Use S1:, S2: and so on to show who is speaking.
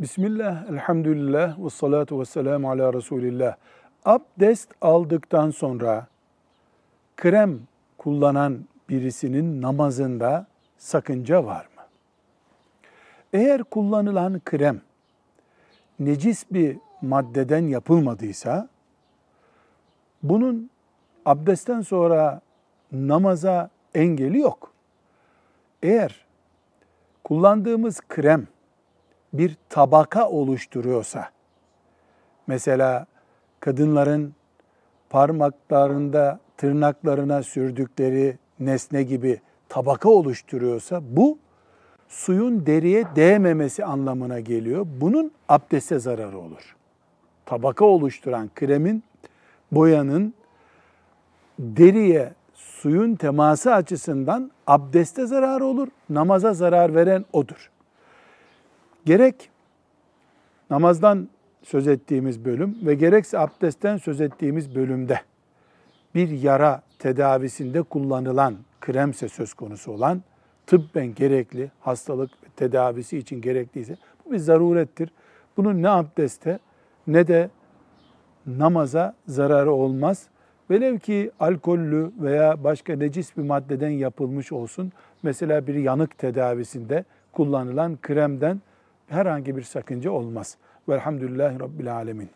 S1: Bismillah, elhamdülillah ve salatu ve selamu ala Resulillah. Abdest aldıktan sonra krem kullanan birisinin namazında sakınca var mı? Eğer kullanılan krem necis bir maddeden yapılmadıysa bunun abdestten sonra namaza engeli yok. Eğer kullandığımız krem bir tabaka oluşturuyorsa, mesela kadınların parmaklarında tırnaklarına sürdükleri nesne gibi tabaka oluşturuyorsa bu suyun deriye değmemesi anlamına geliyor. Bunun abdeste zararı olur. Tabaka oluşturan kremin, boyanın deriye suyun teması açısından abdeste zararı olur. Namaza zarar veren odur. Gerek namazdan söz ettiğimiz bölüm ve gerekse abdestten söz ettiğimiz bölümde bir yara tedavisinde kullanılan kremse söz konusu olan tıbben gerekli hastalık tedavisi için gerekliyse bu bir zarurettir. Bunun ne abdeste ne de namaza zararı olmaz. Velev ki alkollü veya başka necis bir maddeden yapılmış olsun. Mesela bir yanık tedavisinde kullanılan kremden herhangi bir sakınca olmaz. Velhamdülillahi Rabbil Alemin.